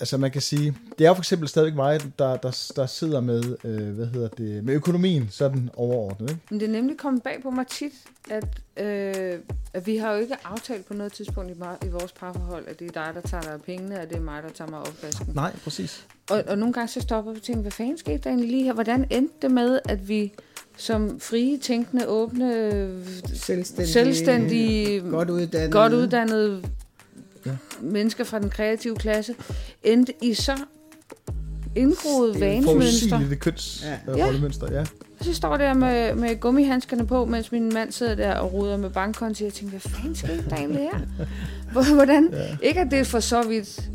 altså man kan sige, det er jo for eksempel stadigvæk mig, der, der, der sidder med, øh, hvad hedder det, med økonomien sådan overordnet. Ikke? Men det er nemlig kommet bag på mig tit, at, øh, at vi har jo ikke aftalt på noget tidspunkt i, i vores parforhold, at det er dig, der tager dig af pengene, og det er mig, der tager mig opvasken. Nej, præcis. Og, og nogle gange så stopper vi og tænker, hvad fanden skete der egentlig lige her? Hvordan endte det med, at vi som frie, tænkende, åbne, selvstændige, selvstændige godt uddannede, godt uddannede ja. mennesker fra den kreative klasse, endte i så indgroet vanemønster. Det er køns ja. rollemønster, ja. Og så står der med, med gummihandskerne på, mens min mand sidder der og ruder med bankkonti, og jeg tænker, hvad fanden skete der egentlig her? Hvordan? Ja. Ikke at det er for så vidt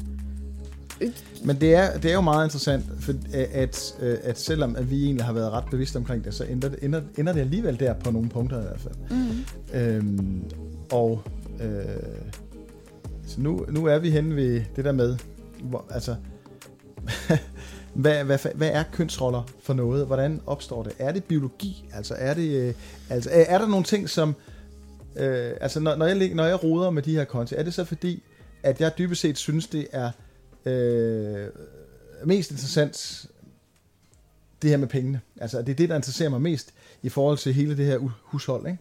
men det er, det er jo meget interessant, for at, at selvom at vi egentlig har været ret bevidste omkring det, så ender det, ender, ender det alligevel der på nogle punkter i hvert fald. Mm. Øhm, og øh, så nu, nu er vi henne ved det der med, hvor, altså, hvad, hvad, hvad er kønsroller for noget? Hvordan opstår det? Er det biologi? Altså er, det, øh, altså, er, er der nogle ting, som... Øh, altså når, når, jeg, når jeg roder med de her konti, er det så fordi, at jeg dybest set synes, det er øh, mest interessant det her med pengene. Altså det er det, der interesserer mig mest i forhold til hele det her hushold. Ikke?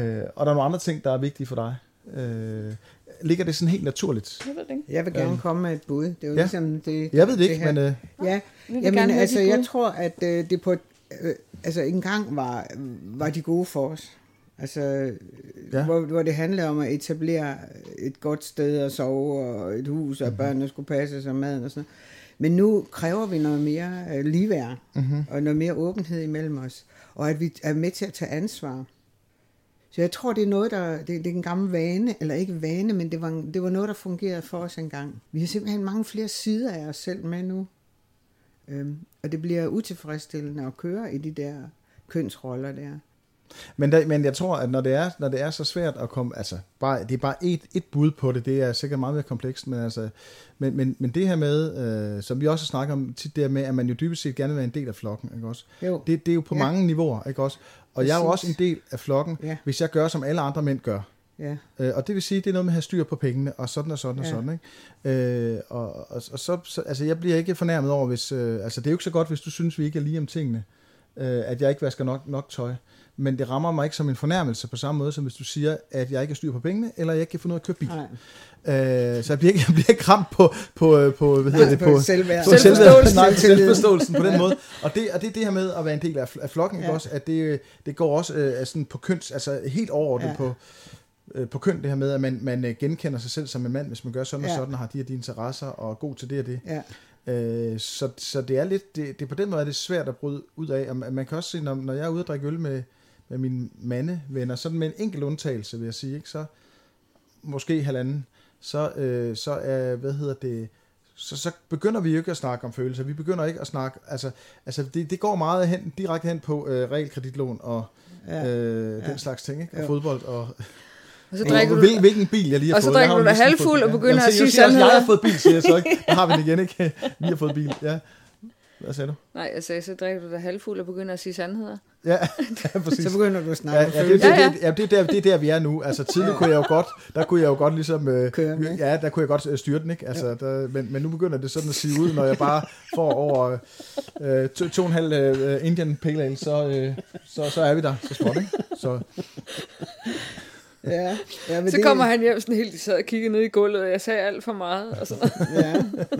Øh, og der er nogle andre ting, der er vigtige for dig. Øh, ligger det sådan helt naturligt? Jeg ved det ikke. Jeg vil gerne øh. komme med et bud. Det er jo ja. ligesom det. Jeg ved det, det ikke, her. men... Øh, ja, jamen, altså, jeg tror, at øh, det på øh, altså engang var, var de gode for os. Altså, ja. hvor, hvor det handler om at etablere et godt sted at sove, og et hus, og mm-hmm. børnene skulle passe sig maden og sådan Men nu kræver vi noget mere uh, ligeværd, mm-hmm. og noget mere åbenhed imellem os, og at vi er med til at tage ansvar. Så jeg tror, det er noget, der, det, det er en gammel vane, eller ikke vane, men det var, det var noget, der fungerede for os engang. Vi har simpelthen mange flere sider af os selv med nu. Øhm, og det bliver utilfredsstillende at køre i de der kønsroller der. Men, der, men jeg tror, at når det, er, når det er så svært at komme, altså bare, det er bare et, et bud på det, det er sikkert meget mere komplekst, men, altså, men, men, men det her med, øh, som vi også snakker om tit, det med, at man jo dybest set gerne vil være en del af flokken, ikke også? Jo. Det, det er jo på ja. mange niveauer, ikke også? Og jeg er jo også en del af flokken, ja. hvis jeg gør, som alle andre mænd gør. Ja. Øh, og det vil sige, det er noget med at have styr på pengene, og sådan og sådan ja. og sådan. Ikke? Øh, og, og, og så, så, altså jeg bliver ikke fornærmet over, hvis, øh, altså det er jo ikke så godt, hvis du synes, vi ikke er lige om tingene, øh, at jeg ikke vasker nok, nok tøj men det rammer mig ikke som en fornærmelse på samme måde, som hvis du siger, at jeg ikke har styr på pengene, eller jeg ikke kan få noget at købe bil. Øh, så jeg bliver ikke, jeg bliver ikke ramt på, på, på, hvad hedder Nej, det, på, på, selvværd. på selvforståelsen. Nej, selvforståelsen på den måde. Og det, og det er det her med at være en del af, af flokken, ja. også, at det, det går også øh, sådan på køns, altså helt overordnet ja. på, øh, på køn, det her med, at man, man øh, genkender sig selv som en mand, hvis man gør sådan ja. og sådan, og har de her de interesser, og er god til det og det. Ja. Øh, så, så det er lidt, det, det, på den måde er det svært at bryde ud af, og man kan også se, når, når jeg er ude og drikke øl med, med mine mandevenner, sådan med en enkelt undtagelse, vil jeg sige, ikke? så måske halvanden, så, øh, så er, hvad hedder det, så, så begynder vi jo ikke at snakke om følelser. Vi begynder ikke at snakke, altså, altså det, det går meget hen, direkte hen på øh, realkreditlån og ja. øh, den ja. slags ting, ikke? og fodbold og... Og så drikker du, hvilken, hvilken bil jeg lige har og fået. Og så drikker du dig halvfuld og begynder Jamen, at sige sandheder. Jeg har fået bil, siger jeg så ikke. Der har vi den igen, ikke? Vi har fået bil, ja. Hvad sagde du? Nej, jeg sagde, så drikker du dig halvfuld og begynder at sige sandheder. Ja, ja præcis. så begynder du at snakke ja, ja, det, det, det, ja, det, er der, det er der, vi er nu. Altså tidligere kunne jeg jo godt, der kunne jeg jo godt ligesom, øh, ja, der kunne jeg godt øh, styre den, ikke? Altså, der, men, men nu begynder det sådan at sige ud, når jeg bare får over øh, to, to og en halv øh, Indian Pale Ale, så, øh, så, så er vi der så småt, ikke? Så. Ja, ja men så det... kommer han hjem sådan helt, sad og kiggede ned i gulvet, og jeg sagde alt for meget. Og sådan ja,